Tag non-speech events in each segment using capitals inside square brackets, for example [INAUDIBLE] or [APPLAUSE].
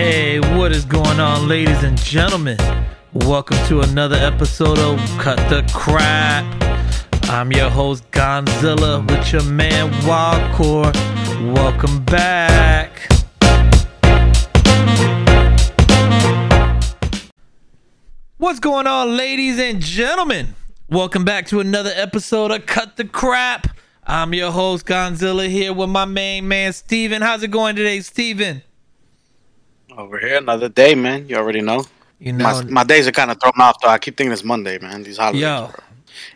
Hey, what is going on, ladies and gentlemen? Welcome to another episode of Cut the Crap. I'm your host, Gonzilla, with your man, Wildcore. Welcome back. What's going on, ladies and gentlemen? Welcome back to another episode of Cut the Crap. I'm your host, Gonzilla, here with my main man, Steven. How's it going today, Steven? Over here, another day, man. You already know. You My, my days are kind of thrown off, though. I keep thinking it's Monday, man. These holidays. Yo.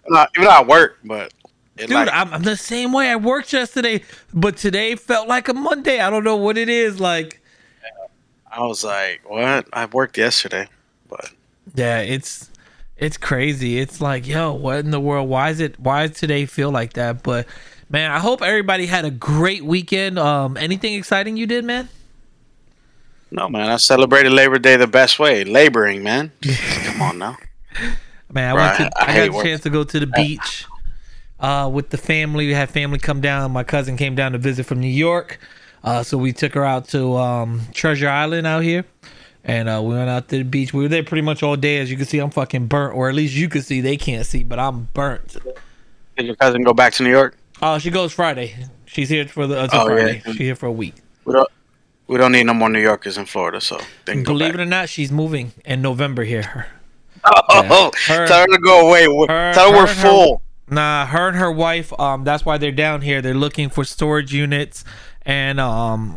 Even though, even though I work, but it Dude, like, I'm, I'm the same way. I worked yesterday, but today felt like a Monday. I don't know what it is. Like, I was like, what? I worked yesterday, but yeah, it's it's crazy. It's like, yo, what in the world? Why is it? Why does today feel like that? But man, I hope everybody had a great weekend. Um, anything exciting you did, man? No, man. I celebrated Labor Day the best way, laboring, man. [LAUGHS] Come on now. Man, I Bro, went to. I- I, I had hate a work. chance to go to the beach uh, with the family. We had family come down. My cousin came down to visit from New York, uh, so we took her out to um, Treasure Island out here, and uh, we went out to the beach. We were there pretty much all day. As you can see, I'm fucking burnt, or at least you can see. They can't see, but I'm burnt. Did your cousin go back to New York? Oh, she goes Friday. She's here for the until Oh, yeah. She's here for a week. We don't. We don't need no more New Yorkers in Florida, so Believe it or not, she's moving in November here. Oh, Her- tell her to go away. Her- tell her we're her- her- full. Nah, her and her wife. Um, that's why they're down here. They're looking for storage units and um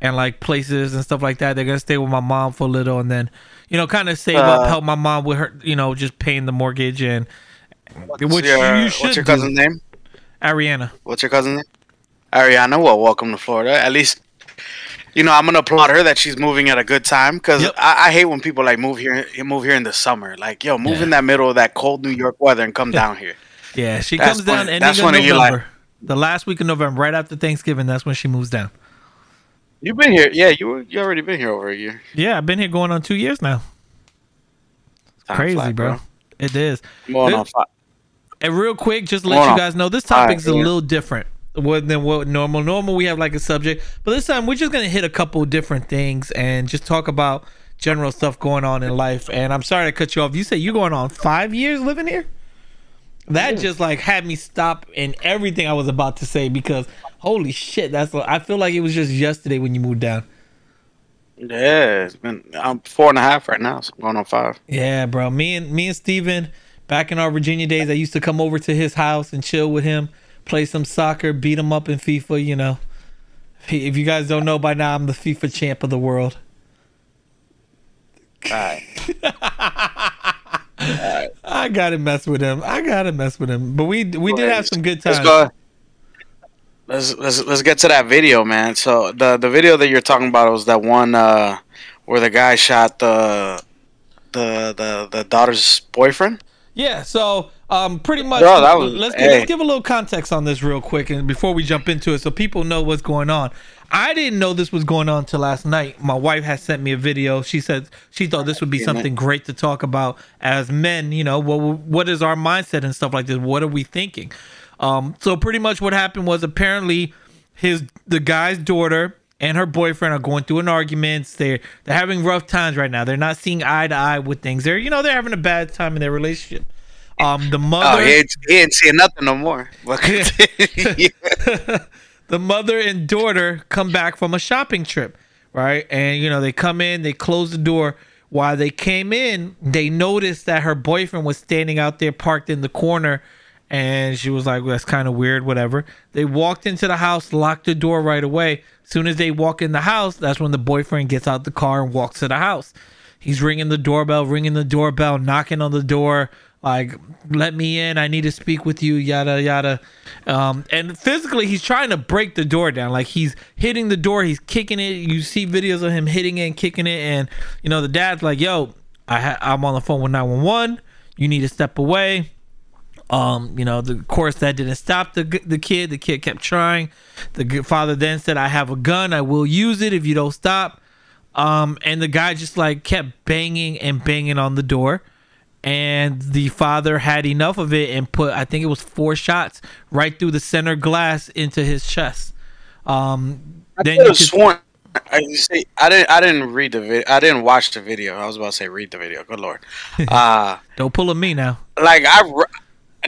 and like places and stuff like that. They're gonna stay with my mom for a little and then, you know, kind of save up, Uh, help my mom with her, you know, just paying the mortgage and What's which your, you should what's your do. cousin's name? Ariana. What's your cousin's name? Ariana. Well, welcome to Florida. At least, you know, I'm gonna applaud her that she's moving at a good time because Yep. I, I hate when people like move here, move here in the summer. Like, yo, move Yeah. in that middle of that cold New York weather and come down here. Yeah, she That's comes down when- ending of when you like- November. the last week of November, right after Thanksgiving. That's when she moves down. You've been here, yeah. You were- you already been here over a year. Yeah, I've been here going on two years now. Time Crazy, fly, bro. It is. Going This- on five. And real quick, just to let you guys know, this topic is a little different what- than what normal. Normal, we have like a subject, but this time we're just gonna hit a couple different things and just talk about general stuff going on in life. And I'm sorry to cut you off. You said you're going on five years living here. That just like had me stop in everything I was about to say because holy shit, that's I feel like it was just yesterday when you moved down. Yeah, it's been. I'm four and a half right now, so I'm going on five. Yeah, bro. Me and me and Steven, back in our Virginia days, I used to come over to his house and chill with him, play some soccer, beat him up in FIFA. You know, if you guys don't know by now, I'm the FIFA champ of the world. All right. [LAUGHS] I gotta mess with him. I gotta mess with him. But we we did have some good times. Let's go. Let's let's let's get to that video, man. So the the video that you're talking about was that one uh, where the guy shot the the the the daughter's boyfriend. Yeah, so um, pretty much. Bro, was- let's, hey. let's give a little context on this real quick, and before we jump into it, so people know what's going on. I didn't know this was going on until last night. My wife had sent me a video. She said she thought this would be something great to talk about as men. You know, what what is our mindset and stuff like this? What are we thinking? Um, so pretty much what happened was apparently his the guy's daughter and her boyfriend are going through an argument. They're they're having rough times right now. They're not seeing eye to eye with things. They're you know they're having a bad time in their relationship. Um, the Oh, mother, he ain't, he ain't seeing nothing no more. [LAUGHS] [LAUGHS] The mother and daughter come back from a shopping trip, right? And you know they come in, they close the door. While they came in, they noticed that her boyfriend was standing out there parked in the corner. And she was like, well, that's kind of weird, whatever. They walked into the house, locked the door right away. soon as they walk in the house, that's when the boyfriend gets out the car and walks to the house. He's ringing the doorbell, ringing the doorbell, knocking on the door, like, let me in. I need to speak with you, yada, yada. Um, and physically, he's trying to break the door down. Like, he's hitting the door, he's kicking it. You see videos of him hitting it and kicking it. And, you know, the dad's like, yo, I ha- I'm on the phone with 911. You need to step away. Um, you know, the of course that didn't stop the the kid. The kid kept trying. The father then said, "I have a gun. I will use it if you don't stop." Um, and the guy just like kept banging and banging on the door. And the father had enough of it and put, I think it was four shots right through the center glass into his chest. Um, I then you could, sworn. I see. I didn't. I didn't read the video. I didn't watch the video. I was about to say read the video. Good lord. [LAUGHS] Uh Don't pull a me now. like I.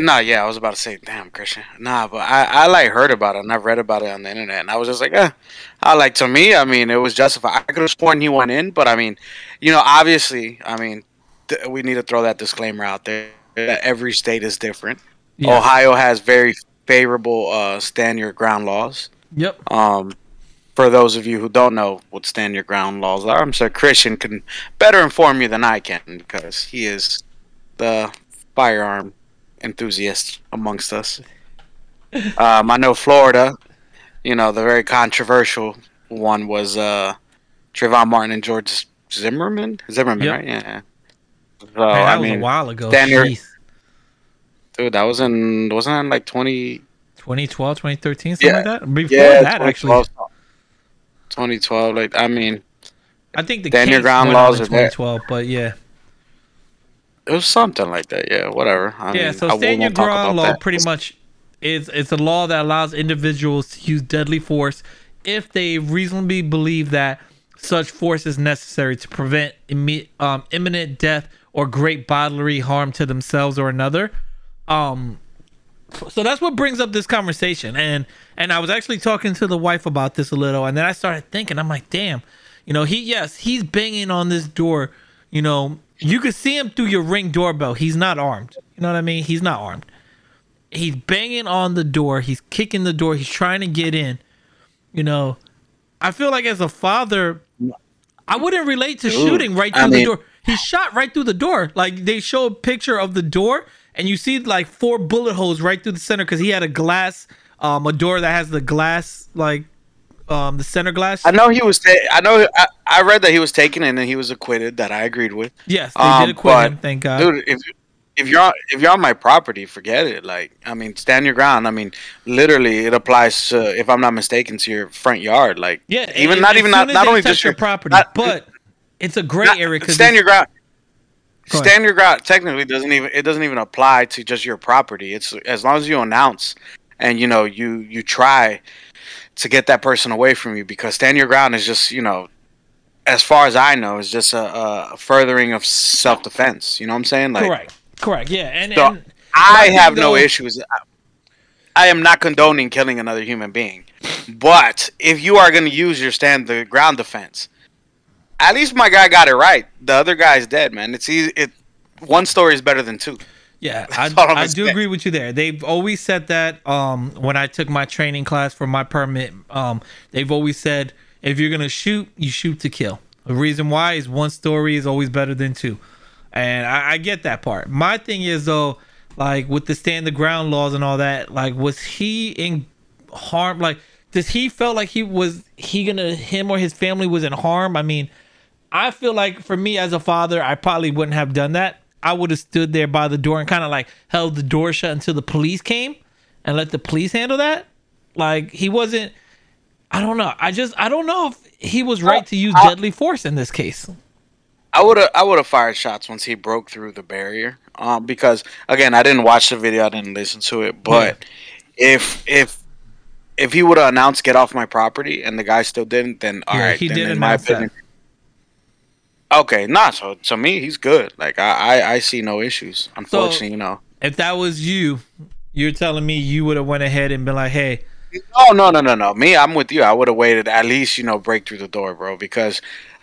Nah, yeah, I was about to say, damn, Christian. Nah, but I, I like heard about it and I read about it on the internet, and I was just like, eh. I like to me, I mean, it was justified. I could have sworn he went in, but I mean, you know, obviously, I mean, th- we need to throw that disclaimer out there that every state is different. Yeah. Ohio has very favorable uh, stand your ground laws. Yep. Um, for those of you who don't know what stand your ground laws are, I'm sure Christian can better inform you than I can because he is the firearm enthusiast amongst us. [LAUGHS] um, I know Florida, you know, the very controversial one was uh, Trayvon Martin and George Zimmerman. Zimmerman, Yep. right? Yeah. So, Man, that I was mean, a while ago. Jeez. dude, that was in wasn't that in like 20, 2012, 2013, something Yeah. like that. Before yeah, that, actually, 2012. 2012, like I mean, I think the your ground laws are there. 2012, but yeah, it was something like that. Yeah, whatever. I yeah. mean, So stand your ground law that. pretty much is it's a law that allows individuals to use deadly force if they reasonably believe that such force is necessary to prevent imme- um, imminent death or great bodily harm to themselves or another. Um, so that's what brings up this conversation. And and i was actually talking to the wife about this a little and then i started thinking i'm like damn you know he yes he's banging on this door you know you could see him through your ring doorbell. He's not armed. You know what i mean? He's not armed. He's banging on the door. He's kicking the door. He's trying to get in. You know i feel like as a father i wouldn't relate to shooting right I through the door he shot right through the door like they show a picture of the door and you see like four bullet holes right through the center because he had a glass um a door that has the glass like um the center glass I know he was. Ta- I know. I, I read that he was taken and then he was acquitted. That I agreed with. yes they Um, did acquit but, him thank god Dude, if if you're on, if you're on my property, forget it. Like, I mean, stand your ground. I mean, literally, it applies to, if I'm not mistaken, to your front yard. Like, yeah even not even not, not only just your property not- but it's a gray not- area because stand your ground. Stand your ground technically doesn't even it doesn't even apply to just your property. It's as long as you announce and you know you you try to get that person away from you because stand your ground is just you know as far as I know is just a, a furthering of self defense. You know what I'm saying? Like correct correct yeah and, So, and I have no though- issues. I am not condoning killing another human being, but if you are going to use your stand the ground defense, at least my guy got it right. The other guy's dead, man. It's easy. It one story is better than two. Yeah, I, [LAUGHS] That's I do agree with you there. They've always said that um, when I took my training class for my permit, um, they've always said if you're gonna shoot, you shoot to kill. The reason why is one story is always better than two, and I, I get that part. My thing is though, like with the stand the ground laws and all that, like was he in harm? Like does he felt like he was he gonna him or his family was in harm? I mean, I feel like for me as a father, I probably wouldn't have done that. I would have stood there by the door and kind of like held the door shut until the police came and let the police handle that. Like he wasn't I don't know. I just I don't know if he was right oh, to use deadly force in this case. I would have I would have fired shots once he broke through the barrier. Um, because again, I didn't watch the video, I didn't listen to it. But if if if he would have announced "get off my property" and the guy still didn't, then all Yeah, right. he then did in my announce that. opinion- Okay, nah. So to me, he's good. Like I I, I see no issues. Unfortunately, you know. If that was you, you're telling me you would have went ahead and been like, "Hey, Oh no no no no! Me, I'm with you. I would have waited at least you know break through the door, bro, because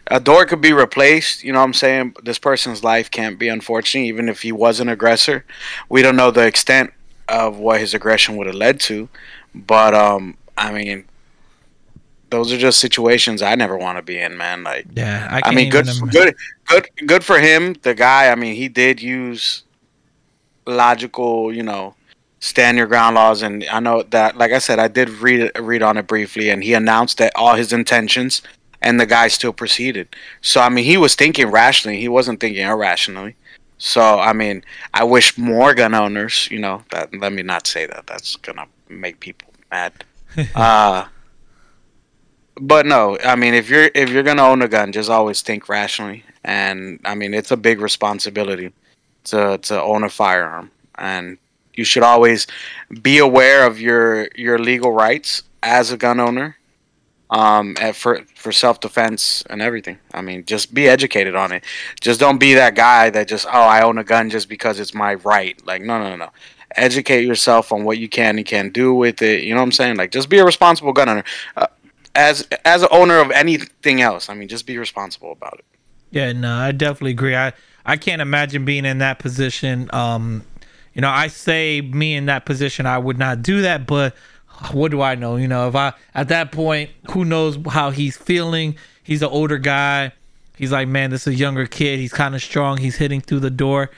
a door could be replaced. You know what I'm saying? This person's life can't be unfortunate, even if he was an aggressor. We don't know the extent of what his aggression would have led to, but um, I mean, those are just situations I never want to be in, man. Like, yeah, I I, mean, good, good, good, good for him. The guy. I mean, he did use logical, you know, stand your ground laws, and I know that. Like I said, I did read read on it briefly, and he announced that all his intentions, and the guy still proceeded. So I mean, he was thinking rationally. He wasn't thinking irrationally. So I mean, I wish more gun owners, you know, that let me not say that. That's gonna make people mad. [LAUGHS] uh but no, I mean, if you're if you're gonna own a gun, just always think rationally. And I mean, it's a big responsibility to to own a firearm, and you should always be aware of your your legal rights as a gun owner. Um, for for self defense and everything. I mean, just be educated on it. Just don't be that guy that just oh I own a gun just because it's my right. Like no no no. Educate yourself on what you can and can't do with it. You know what I'm saying? Like just be a responsible gun owner. Uh, as as an owner of anything else, I mean, just be responsible about it. Yeah, no, I definitely agree. I I can't imagine being in that position. Um, you know, I say me in that position, I would not do that, but what do I know? You know, if I at that point, who knows how he's feeling? He's an older guy. He's like, man, this is a younger kid. He's kind of strong. He's hitting through the door.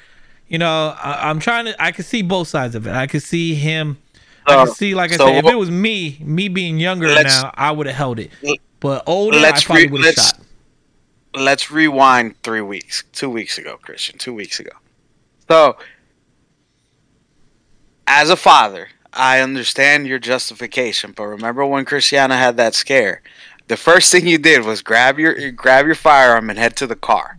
You know, I, am trying to. I can see both sides of it. I could see him. I can uh, see, like I so said, if it was me, me being younger now, I would have held it. But older, I probably would have shot. Let's rewind three weeks, two weeks ago, Christian, two weeks ago. So, as a father, I understand your justification, but remember when Cristiano had that scare? The first thing you did was grab your grab your firearm and head to the car.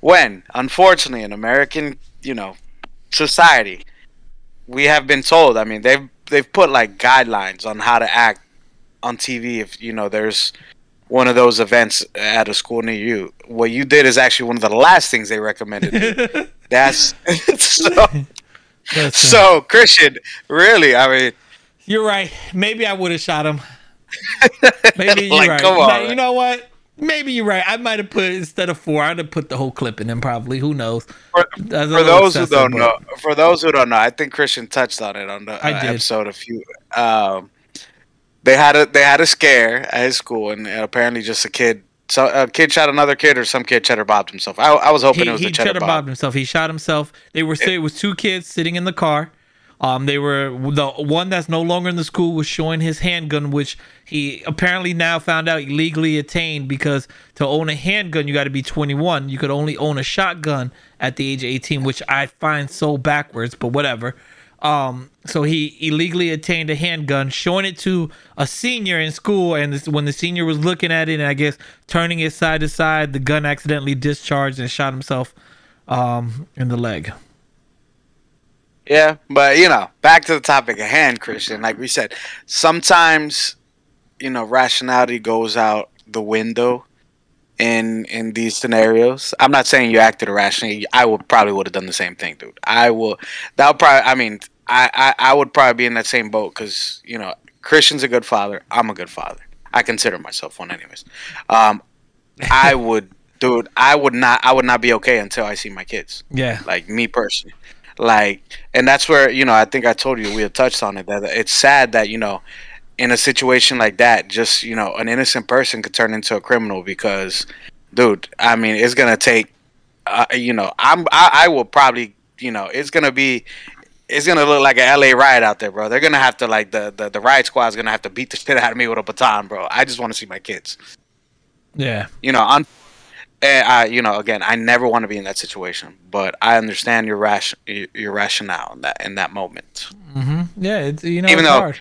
When, unfortunately, in American, you know, society, we have been told. I mean, they've they've put like guidelines on how to act on TV if you know there's one of those events at a school near you. What you did is actually one of the last things they recommended. [LAUGHS] That's [LAUGHS] so so Christian, really, I mean, you're right. Maybe I would have shot him. Maybe [LAUGHS] you're like, right. Come on, now, you know what? Maybe you're right. I might have put instead of four, I'd have put the whole clip in him. Probably. Who knows? For, for those who don't but... know, for those who don't know, I think Christian touched on it on the uh, episode. A few. Um, they had a they had a scare at his school, and apparently just a kid so a kid shot another kid, or some kid cheddar bobbed himself. I, I was hoping he, it was he the cheddar, cheddar bobbed. bobbed himself. He shot himself. They were it, it was two kids sitting in the car. Um, they were the one that's no longer in the school was showing his handgun, which he apparently now found out illegally attained because to own a handgun you got to be 21. You could only own a shotgun at the age of 18, which I find so backwards, but whatever. Um, so he illegally attained a handgun, showing it to a senior in school, and this, when the senior was looking at it and I guess turning it side to side, the gun accidentally discharged and shot himself um, in the leg. Yeah, but you know, back to the topic at hand, Christian. Like we said, sometimes you know rationality goes out the window in in these scenarios. I'm not saying you acted irrationally. I would probably would have done the same thing, dude. I will. That would probably. I mean, I, I, I would probably be in that same boat because you know Christian's a good father. I'm a good father. I consider myself one, anyways. Um, [LAUGHS] I would, dude. I would not. I would not be okay until I see my kids. Yeah. Like me personally. Like, and that's where you know I think I told you we had touched on it that it's sad that you know in a situation like that, just you know, an innocent person could turn into a criminal because, dude, I mean, it's gonna take, uh, you know, I'm I, I will probably, you know, it's gonna be it's gonna look like a LA riot out there, bro. They're gonna have to like the the, the riot squad's gonna have to beat the [LAUGHS] shit out of me with a baton, bro. I just want to see my kids. Yeah. You know, I'm. Eh, I, you know, again, I never want to be in that situation, but I understand your ration, your rationale in that in that moment. Mm-hmm. Yeah, it's you know, even though. Hard.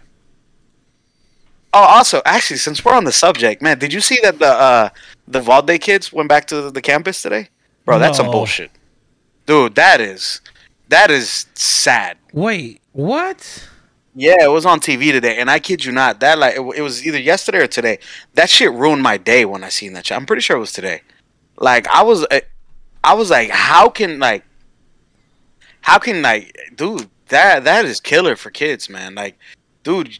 Oh, also, actually, since we're on the subject, man, did you see that the uh, the Uvalde kids went back to the campus today? Bro, that's no. some bullshit, dude. That is that is sad. Wait, what? Yeah, it was on TV today, and I kid you not, that like it, it was either yesterday or today. That shit ruined my day when I seen that shit. I'm pretty sure it was today. Like I was, uh, I was like, how can like, how can like, dude, that that is killer for kids, man. Like, dude,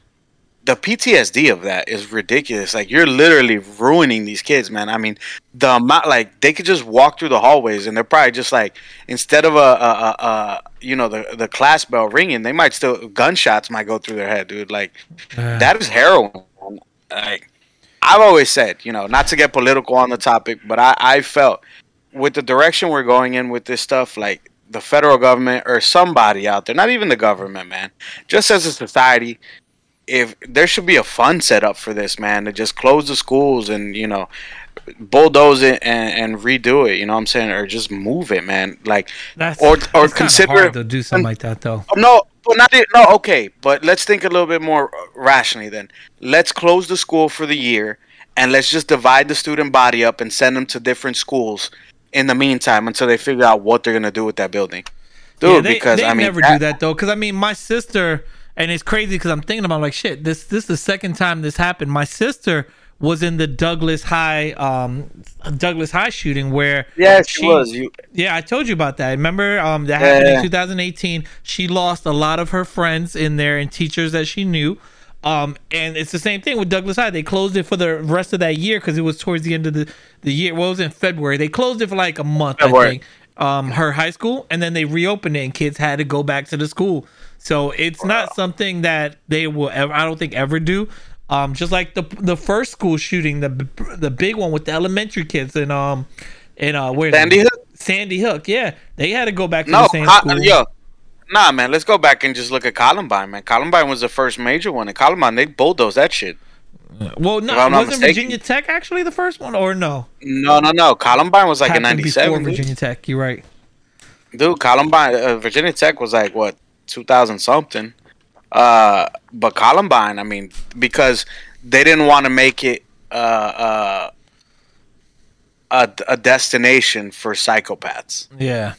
the PTSD of that is ridiculous. Like you're literally ruining these kids, man. I mean, the amount like they could just walk through the hallways and they're probably just like instead of a, a, a, a you know the the class bell ringing, they might still gunshots might go through their head, dude. Like uh. that is heroin. Like I've always said, you know, not to get political on the topic, but I I felt with the direction we're going in with this stuff, like the federal government or somebody out there, not even the government, man, just as a society, if there should be a fund set up for this, man, to just close the schools and you know bulldoze it and, and redo it. You know what I'm saying, or just move it, man. Like that's, or [LAUGHS] or consider hard to do something like that though. No, but not no. Okay, but let's think a little bit more rationally. Then let's close the school for the year and let's just divide the student body up and send them to different schools in the meantime until they figure out what they're gonna do with that building. Dude, yeah, they, because they I mean, never that, do that though. Because I mean, my sister and it's crazy because I'm thinking about like shit. This this is the second time this happened. My sister was in the Douglas High um Douglas High shooting where Yeah, she, was. You yeah, I told you about that. Remember um that happened Yeah. in 2018. She lost a lot of her friends in there and teachers that she knew. Um, and it's the same thing with Douglas High. They closed it for the rest of that year because it was towards the end of the, the year. Well, it was in February. They closed it for like a month, I think. Um, her high school, and then they reopened it, and kids had to go back to the school. So it's not something that they will ever. I don't think ever do. Um, just like the the first school shooting, the the big one with the elementary kids and um, and uh, where Sandy Hook? Sandy Hook, yeah, they had to go back to No, the same school. yo, nah, man. Let's go back and just look at Columbine, man. Columbine was the first major one, and Columbine they bulldozed that shit. Well, no, wasn't mistaken. Virginia Tech actually the first one, or no? No, no, no. Columbine was like in Happened before '97, dude. Virginia Tech. You're right. dude. Columbine, uh, Virginia Tech was like what 2000 something. Uh, but Columbine, I mean, because they didn't want to make it uh, uh, a a destination for psychopaths. Yeah.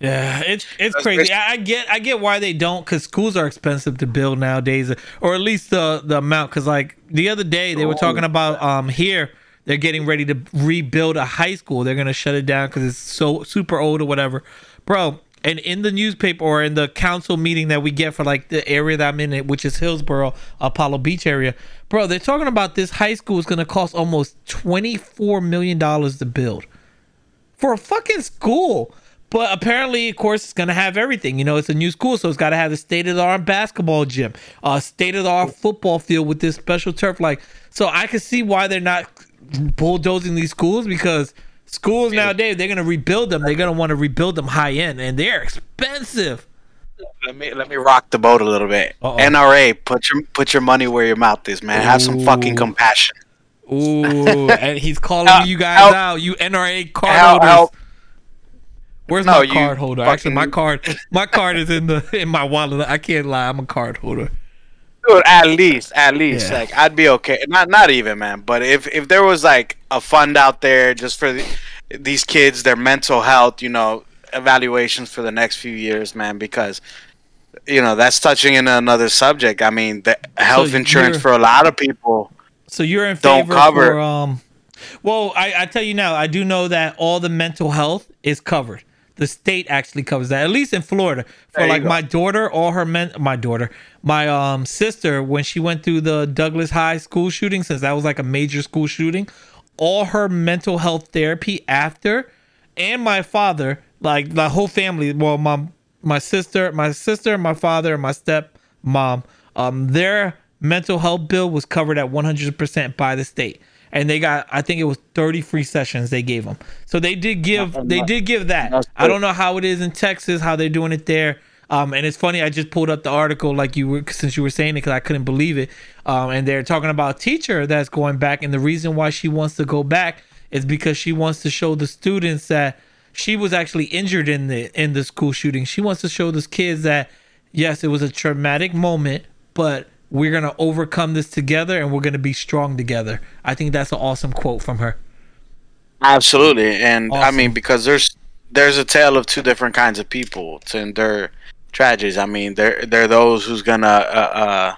Yeah, it's it's crazy. I, I get I get why they don't because schools are expensive to build nowadays, or at least the the amount. Because like the other day they were talking about um here they're getting ready to rebuild a high school. They're gonna shut it down because it's so super old or whatever, bro. And in the newspaper or in the council meeting that we get for like the area that I'm in, which is Hillsborough, Apollo Beach area, bro, they're talking about this high school is gonna cost almost twenty four million dollars to build for a fucking school. But apparently, of course, it's gonna have everything. You know, it's a new school, so it's got to have a state of the art basketball gym, a state of the art football field with this special turf. Like, so I can see why they're not bulldozing these schools because schools nowadays they're gonna rebuild them. They're gonna want to rebuild them high end, and they're expensive. Let me let me rock the boat a little bit. Uh-oh. NRA, put your put your money where your mouth is, man. Have some fucking compassion. Ooh, [LAUGHS] and he's calling Help- you guys help- out, you NRA card Help, holders. help. Where's No, my you card holder? Actually, my card, my card is in the in my wallet. I can't lie, I'm a card holder. Dude, at least, at least, Yeah. like I'd be okay. Not, not even, man. But if if there was like a fund out there just for the, these kids, their mental health, you know, evaluations for the next few years, man, because you know that's touching in another subject. I mean, the health insurance for a lot of people. So you're in favor Don't cover- for um well, I, I tell you now, I do know that all the mental health is covered. The state actually covers that, at least in Florida. For There like my daughter, all her men my daughter, my um sister, when she went through the Douglas High school shooting, since that was like a major school shooting, all her mental health therapy after, and my father, like the whole family, well, my my sister, my sister, my father, and my step mom, um, their mental health bill was covered at 100% by the state. And they got, I think it was 30 free sessions they gave them. So they did give, they did give that. I don't know how it is in Texas, how they're doing it there. Um, and it's funny, I just pulled up the article like you were, since you were saying it, because I couldn't believe it. Um, and they're talking about a teacher that's going back. And the reason why she wants to go back is because she wants to show the students that she was actually injured in the in the school shooting. She wants to show those kids that yes, it was a traumatic moment, but we're gonna overcome this together and we're gonna be strong together. I think that's an awesome quote from her. Absolutely, and I mean because there's there's a tale of two different kinds of people to endure tragedies. I mean, they're they're those who's gonna uh, uh,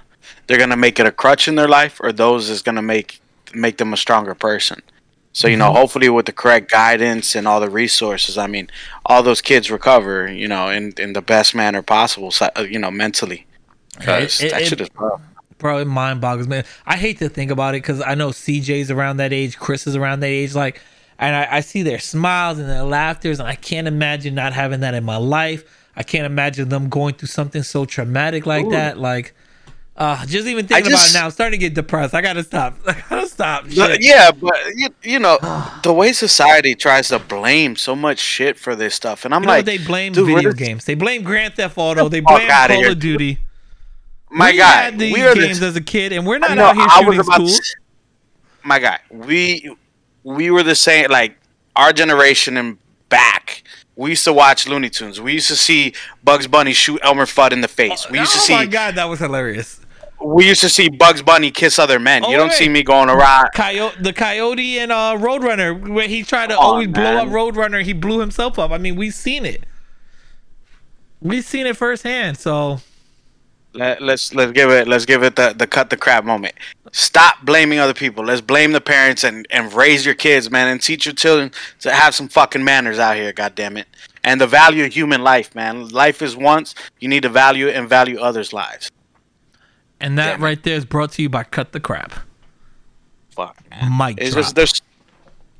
they're gonna make it a crutch in their life, or those is gonna make make them a stronger person. So you know, Mm-hmm. hopefully with the correct guidance and all the resources, I mean, all those kids recover, you know, in in the best manner possible, uh, you know, mentally. It- that it- shit is rough. Bro, mind boggles man. I hate to think about it because I know CJ's around that age, Chris is around that age, like, and I, I see their smiles and their laughters, and I can't imagine not having that in my life. I can't imagine them going through something so traumatic like Ooh. that. Like, uh, just even thinking just- about it now, I'm starting to get depressed. I gotta stop. [LAUGHS] I gotta stop. The- Shit. yeah, but you, you know the way society tries to blame so much shit for this stuff, and I'm You know like, they blame video games. They blame Grand Theft Auto. They blame Call here. of Duty. My we guy, had these we games the, as a kid, and we're not no, out here I shooting schools. to, my guy, we we were the same. Like our generation and back, we used to watch Looney Tunes. We used to see Bugs Bunny shoot Elmer Fudd in the face. We used to oh see my god, that was hilarious. we used to see Bugs Bunny kiss other men. Oh, you don't see me going around. Coyote, the Coyote and uh, Roadrunner, where he tried to on, always blow up man. Roadrunner, he blew himself up. I mean, we've seen it. We've seen it firsthand. So Let, let's let's give it let's give it the, the cut the crap moment. Stop blaming other people. Let's blame the parents and, and raise your kids, man, and teach your children to have some fucking manners out here. God damn it, and the value of human life, man. Life is once. You need to value it and value others' lives. And that Damn it. right there is brought to you by Cut the Crap. Fuck, man. Mic It's drop. just there's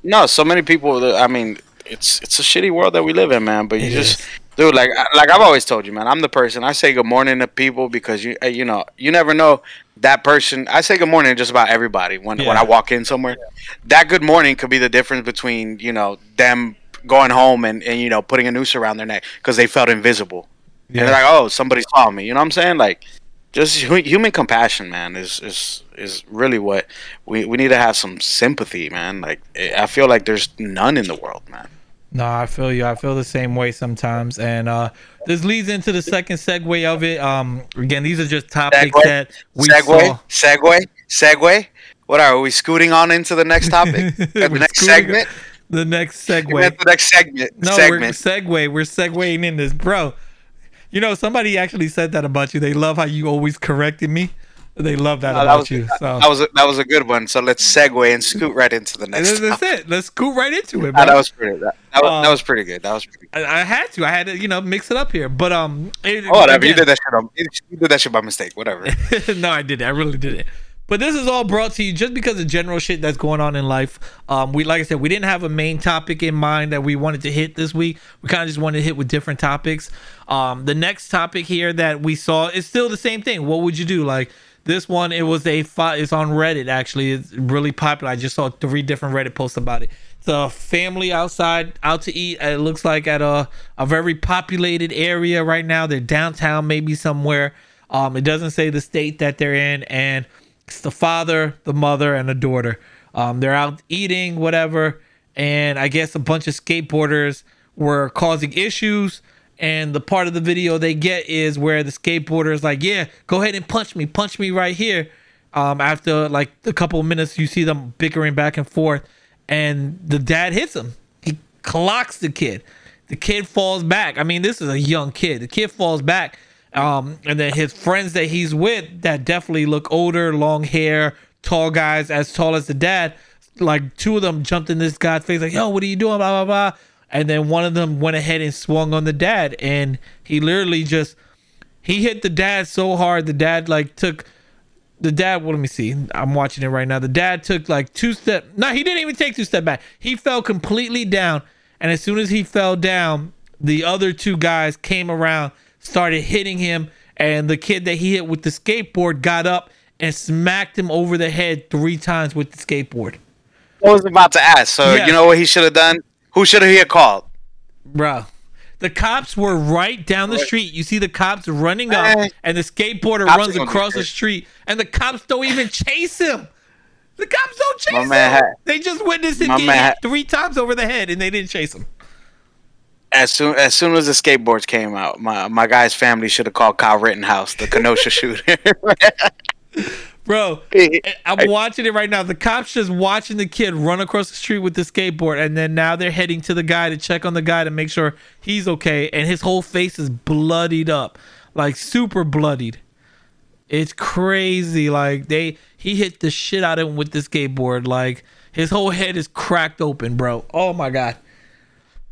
no so many people. That, I mean, it's it's a shitty world that we live in, man. But you It just, is. Dude, like like I've always told you, man. I'm the person. I say good morning to people because you you know you never know that person. I say good morning to just about everybody when when I walk in somewhere. That good morning could be the difference between you know them going home and, and you know putting a noose around their neck because they felt invisible. And they're like, oh, somebody saw me. You know what I'm saying? Like, just hu- human compassion, man, is is is really what we we need to have some sympathy, man. Like, eh, I feel like there's none in the world, man. No, I feel you. I feel the same way sometimes. And uh this leads into the second segue of it. Um again, these are just topics Segue? that we Segway, saw. segue, segue. What are we scooting on into the next topic? [LAUGHS] the next segment. The next segue. the next segment. No, segment. we're segue. We're segueing in this, bro. You know, somebody actually said that about you. They love how you always corrected me. They love that No, about that was you. So that was a, that was a good one. So let's segue and scoot right into the next. that's, it. Let's scoot right into it, that was pretty. That, that, was, Um, that was pretty good. That was pretty. Good. I, I had to. I had to, you know, mix it up here. But um, it, Oh, whatever. You did that shit. On, you did that shit by mistake. Whatever. [LAUGHS] no, I didn't. I really did it. But this is all brought to you just because of general shit that's going on in life. Um, we like I said, we didn't have a main topic in mind that we wanted to hit this week. We kind of just wanted to hit with different topics. Um, the next topic here that we saw is still the same thing. What would you do? Like this one, it was a it's on Reddit actually. It's really popular. I just saw three different Reddit posts about it. It's a family outside out to eat. It looks like at a a very populated area right now. They're downtown, maybe somewhere. Um, it doesn't say the state that they're in, and it's the father, the mother, and the daughter. Um, they're out eating, whatever, and I guess a bunch of skateboarders were causing issues. And the part of the video they get is where the skateboarder is like, "Yeah, go ahead and punch me, punch me right here." Um, after like a couple of minutes, you see them bickering back and forth, and the dad hits him. He clocks the kid. The kid falls back. I mean, this is a young kid. The kid falls back. Um, and then his friends that he's with that definitely look older, long hair, tall guys, as tall as the dad. Like two of them jumped in this guy's face, like, yo, what are you doing? Blah, blah, blah. And then one of them went ahead and swung on the dad. And he literally just he hit the dad so hard the dad like took the dad well, let me see i'm watching it right now the dad took like two step no he didn't even take two step back he fell completely down and as soon as he fell down the other two guys came around started hitting him and the kid that he hit with the skateboard got up and smacked him over the head three times with the skateboard I was about to ask. So Yeah. you know what he should have done? Who should have he have called? bro the cops were right down the street. You see the cops running up, and the skateboarder Cops runs are gonna do across the street, and the cops don't even chase him. The cops don't chase My him. man they just witnessed him my get man hit three times over the head, and they didn't chase him. As soon as soon as the skateboards came out, my my guy's family should have called Kyle Rittenhouse, the Kenosha [LAUGHS] shooter. Bro, [LAUGHS] I'm watching it right now. The cops just watching the kid run across the street with the skateboard, and then now they're heading to the guy to check on the guy to make sure he's okay. And his whole face is bloodied up, like super bloodied. It's crazy. Like they, he hit the shit out of him with the skateboard. Like his whole head is cracked open, bro. Oh my god.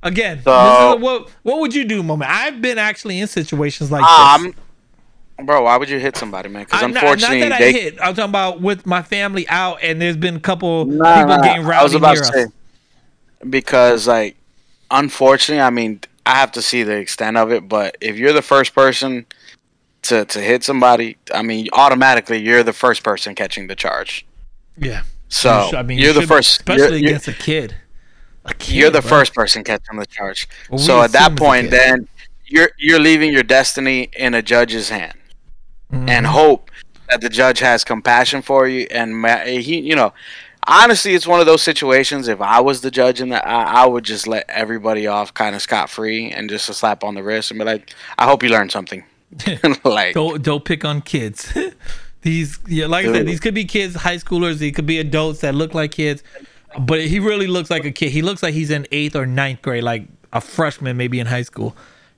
Again, this is So- a, what what would you do, moment? I've been actually in situations like um, this. Bro, why would you hit somebody, man? Because I- not- unfortunately, not, that they I hit. I'm talking about with my family out, and there's been a couple Nah, people nah, getting I rowdy was about to us. say because, like, unfortunately, I mean, I have to see the extent of it. But if you're the first person to to hit somebody, I mean, automatically you're the first person catching the charge. Yeah. So You I mean, you're the should- first, especially you're, you're- against a kid. A kid you're the bro. first person catching the charge. Well, we so at that point, then you're you're leaving your destiny in a judge's hand. Mhm. and hope that the judge has compassion for you and he you know honestly it's one of those situations if i was the judge and I, I would just let everybody off kind of scot-free and just a slap on the wrist and be like i hope you learned something [LAUGHS] [LAUGHS] like don't don't pick on kids. [LAUGHS] these, yeah, like I said, these could be kids, high schoolers. They could be adults that look like kids, but he really looks like a kid. He looks like he's in eighth or ninth grade, like a freshman, maybe in high school.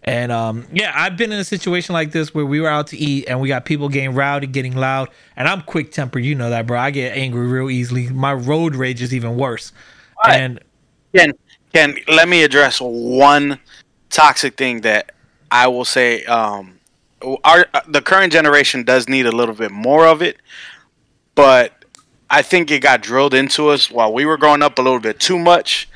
And um, yeah, I've been in a situation like this where we were out to eat and we got people getting rowdy, getting loud, and I'm quick tempered. You know that, bro. I get angry real easily. My road rage is even worse. Right. And Ken, Ken, let me address one toxic thing that I will say. Um, our the current generation does need a little bit more of it, but I think it got drilled into us while we were growing up a little bit too much.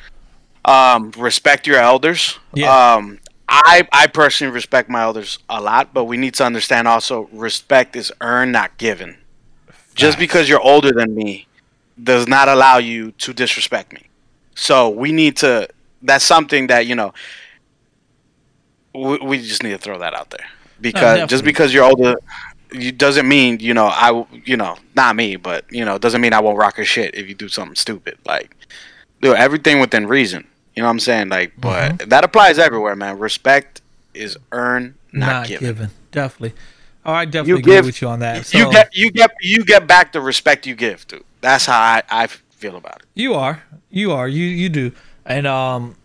Um, respect your elders. Yeah. Um, I I personally respect my elders a lot, but we need to understand also respect is earned, not given. Just because you're older than me does not allow you to disrespect me. So we need to. That's something that you know. We, we just need to throw that out there because just because you're older, you doesn't mean you know I, you know not me, but you know doesn't mean I won't rock your shit if you do something stupid. Like, do everything within reason. You know what I'm saying? Like, but Mm-hmm. that applies everywhere, man. Respect is earned, not, not, given. given. Definitely. Oh, I definitely agree give- with you on that. So, You get you get you get back the respect you give, dude. That's how I, I feel about it. You are. You are. You you do. And um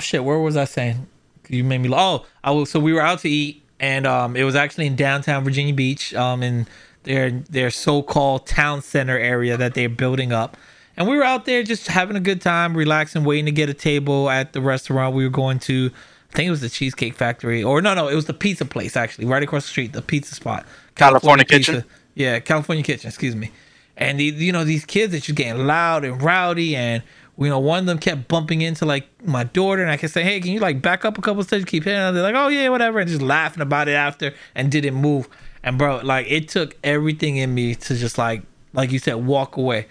shit, where was I saying? You made me oh, I was so we were out to eat and um it was actually in downtown Virginia Beach, um in their their so-called town center area that they're building up. And we were out there just having a good time, relaxing, waiting to get a table at the restaurant we were going to. I think it was the Cheesecake Factory, or no, no, it was the pizza place actually, right across the street, the pizza spot, California Kitchen? yeah, California Kitchen, excuse me. And the, you know these kids are just getting loud and rowdy, and you know one of them kept bumping into like my daughter, and I kept saying, "Hey, can you like back up a couple steps? Keep hitting." her?" They're like, "Oh yeah, whatever," and just laughing about it after, and didn't move. And bro, like it took everything in me to just like, like you said, walk away,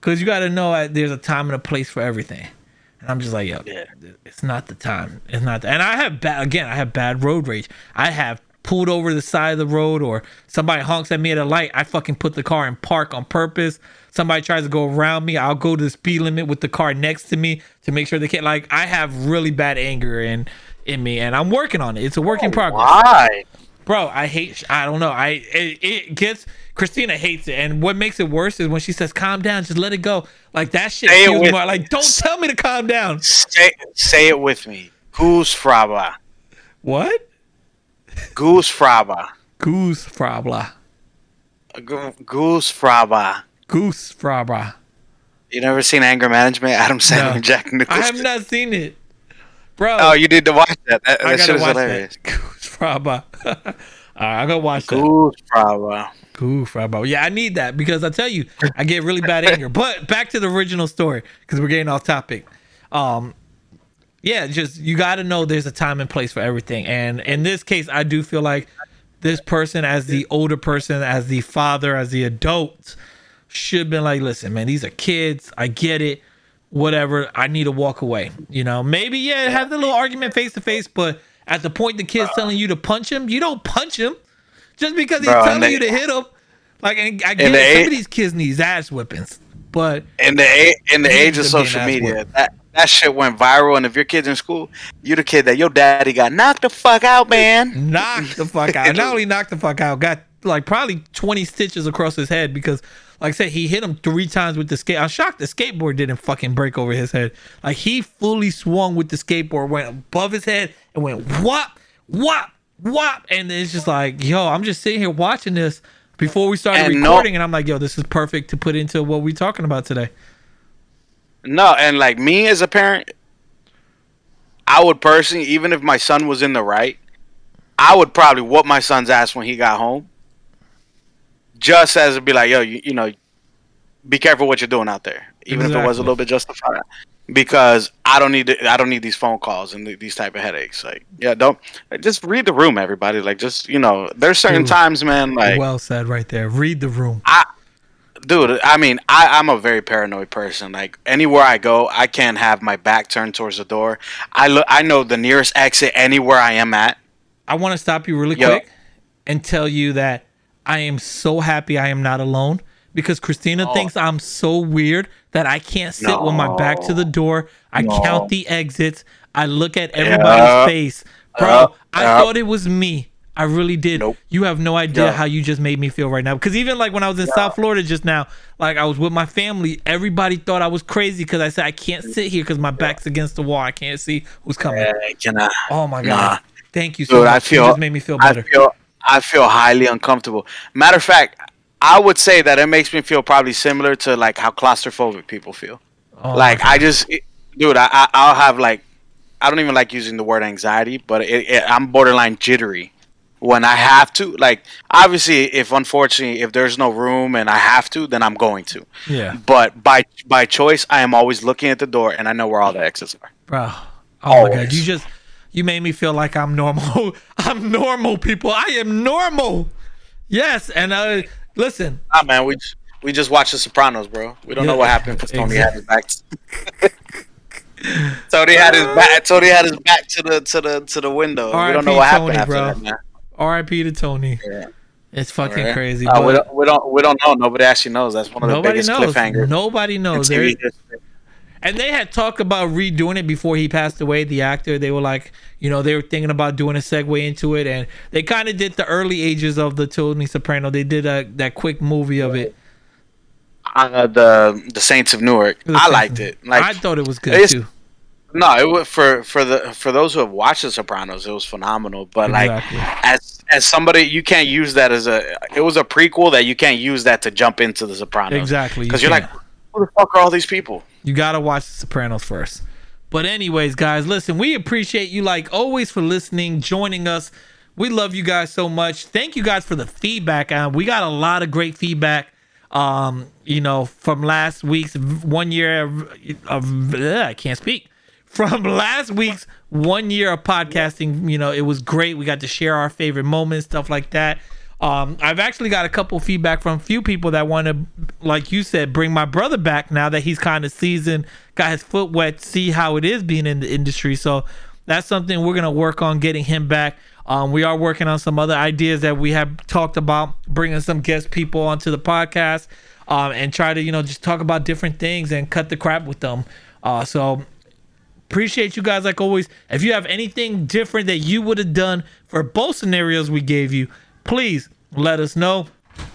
because you got to know that there's a time and a place for everything. And I'm just like, yo, Yeah. it's not the time. It's not. The, and I have bad again. I have bad road rage. I have pulled over the side of the road, or somebody honks at me at a light. I fucking put the car in park on purpose. Somebody tries to go around me. I'll go to the speed limit with the car next to me to make sure they can't. Like I have really bad anger in in me, and I'm working on it. It's a work in oh, progress Why? Bro i hate i don't know i it, it gets christina hates it and what makes it worse is when she says calm down just let it go like that shit Say it with- more. like don't tell me to calm down Say say it with me. Goosfraba. what Goosfraba. goose fraba. Goosfraba. goose fraba. You never seen Anger Management? Adam Sandler No. and Jack Nicholson. i have not seen it bro Oh, you need to watch that. That, that shit is hilarious. that frabla [LAUGHS] all right i gotta watch that fraba. Goof, bro. Yeah, I need that because I tell you, I get really bad anger. But back to the original story because we're getting off topic. Um, yeah, just you got to know there's a time and place for everything. And in this case, I do feel like this person, as the older person, as the father, as the adult, should have been like, listen, man, these are kids. I get it. Whatever. I need to walk away. You know, maybe yeah, have the little argument face to face, but at the point the kid's telling you to punch him, you don't punch him just because he's Bro, telling they- you to hit him. Like, and I get it, some of these kids need ass whippings, but In the in the age of needs to be an social media, that that shit went viral. And if your kid's in school, you're the kid that your daddy got knocked the fuck out, man. knocked the fuck out. And [LAUGHS] not only knocked the fuck out, got like probably 20 stitches across his head because, like I said, he hit him three times with the skate. I'm shocked the skateboard didn't fucking break over his head. Like he fully swung with the skateboard, went above his head and went whop, whop, whop. And it's just like, yo, I'm just sitting here watching this before we started And no- recording, and I'm like, yo, this is perfect to put into what we're talking about today. No, and like me as a parent, I would personally, even if my son was in the right, I would probably whoop my son's ass when he got home. Just as to be like, yo, you, you know, be careful what you're doing out there, even if it was a little bit justified. Because I don't need to, I don't need these phone calls and th- these type of headaches. Like, yeah, don't just read the room, everybody. Like, just you know, there's certain True. times, man. Like, well said right there. Read the room. dude i mean I, i'm a very paranoid person like anywhere i go i can't have my back turned towards the door i look i know the nearest exit anywhere i am at I want to stop you really Yo. quick and tell you that I am so happy I am not alone because Christina Oh. thinks I'm so weird that I can't sit with my back to the door. I No. count the exits. I look at everybody's Yeah. face. Bro, Yeah. I Yeah. thought it was me. I really did. Nope. You have no idea Yeah. how you just made me feel right now. Because even like when I was in South Florida just now, like I was with my family, everybody thought I was crazy because I said I can't sit here because my back's against the wall. I can't see who's coming. I, Oh my nah god. Thank you so Dude, much. I You just made me feel I better. feel I feel highly uncomfortable. Matter of fact, I would say that it makes me feel probably similar to like how claustrophobic people feel. Oh, like I just, it- dude, I, I I'll have like I don't even like using the word anxiety, but it, it, I'm borderline jittery when I have to. Like obviously, if unfortunately if there's no room and I have to, then I'm going to. yeah, But by by choice, I am always looking at the door and I know where all the exits are. bro. Oh my god, you just you made me feel like I'm normal. [LAUGHS] I'm normal, people. I am normal. Yes, and uh, listen, Ah man, we just, we just watched The Sopranos, bro. We don't know what happened because Tony exactly. had his back. [LAUGHS] Tony had his back. Tony had his back to the to the to the window. we don't know what happened Tony, after bro. that, man. R.I.p. to Tony. Yeah. It's fucking Alright. crazy. Uh, we, don't, we don't we don't know. Nobody actually knows. That's one of the biggest knows. cliffhangers. Nobody knows. There-. And they had talked about redoing it before he passed away. The actor, they were like, you know, they were thinking about doing a segue into it, and they kind of did the early ages of the Tony Soprano. They did a that quick movie of it. Uh, the the Saints of Newark. I liked it. Like I thought it was good too. no, it was for for the for those who have watched The Sopranos, it was phenomenal. But Exactly. like as as somebody, you can't use that as a. It was a prequel that you can't use that to jump into The Sopranos. Exactly. Because you you're like. Who the fuck are all these people? You gotta watch The Sopranos first. But anyways, guys, listen, we appreciate you like always for listening, joining us. We love you guys so much. Thank you guys for the feedback. Uh, we got a lot of great feedback. Um, you know, from last week's one year of, of ugh, I can't speak. From last week's one year of podcasting, you know, it was great. We got to share our favorite moments, stuff like that. Um, I've actually got a couple feedback from a few people that want to, like you said, bring my brother back now that he's kind of seasoned, got his foot wet, see how it is being in the industry. So that's something we're gonna work on getting him back. Um, we are working on some other ideas that we have talked about, bringing some guest people onto the podcast, um, and try to you know just talk about different things and cut the crap with them. Uh, so appreciate you guys like always. If you have anything different that you would have done for both scenarios we gave you, please let us know.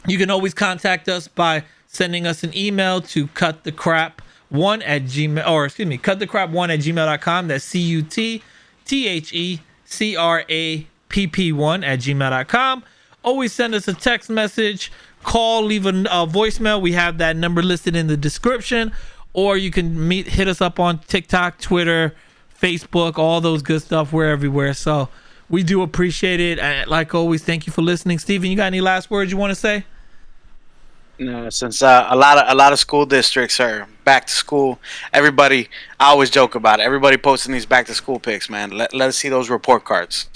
You can always contact us by sending us an email to cut the crap one at gmail or excuse me, cut the crap one at gmail.com. That's C U T T H E C R A P P one at gmail.com. Always send us a text message, call, leave a, a voicemail. We have that number listed in the description or you can meet hit us up on TikTok, Twitter, Facebook, all those good stuff. We're everywhere. So we do appreciate it. And like always, thank you for listening. Steven, you got any last words you want to say? No, since uh, a lot of a lot of school districts are back to school, everybody. I always joke about it. Everybody posting these back to school pics, man. Let let us see those report cards.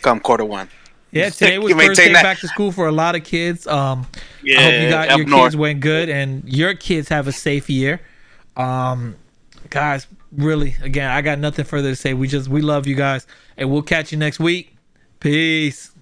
Come quarter one. Yeah, [LAUGHS] today was first day that- back to school for a lot of kids. Um, I Yeah, hope you got your north. kids went good and your kids have a safe year. Um, guys, really, again, I got nothing further to say. We just we love you guys, and we'll catch you next week. Peace.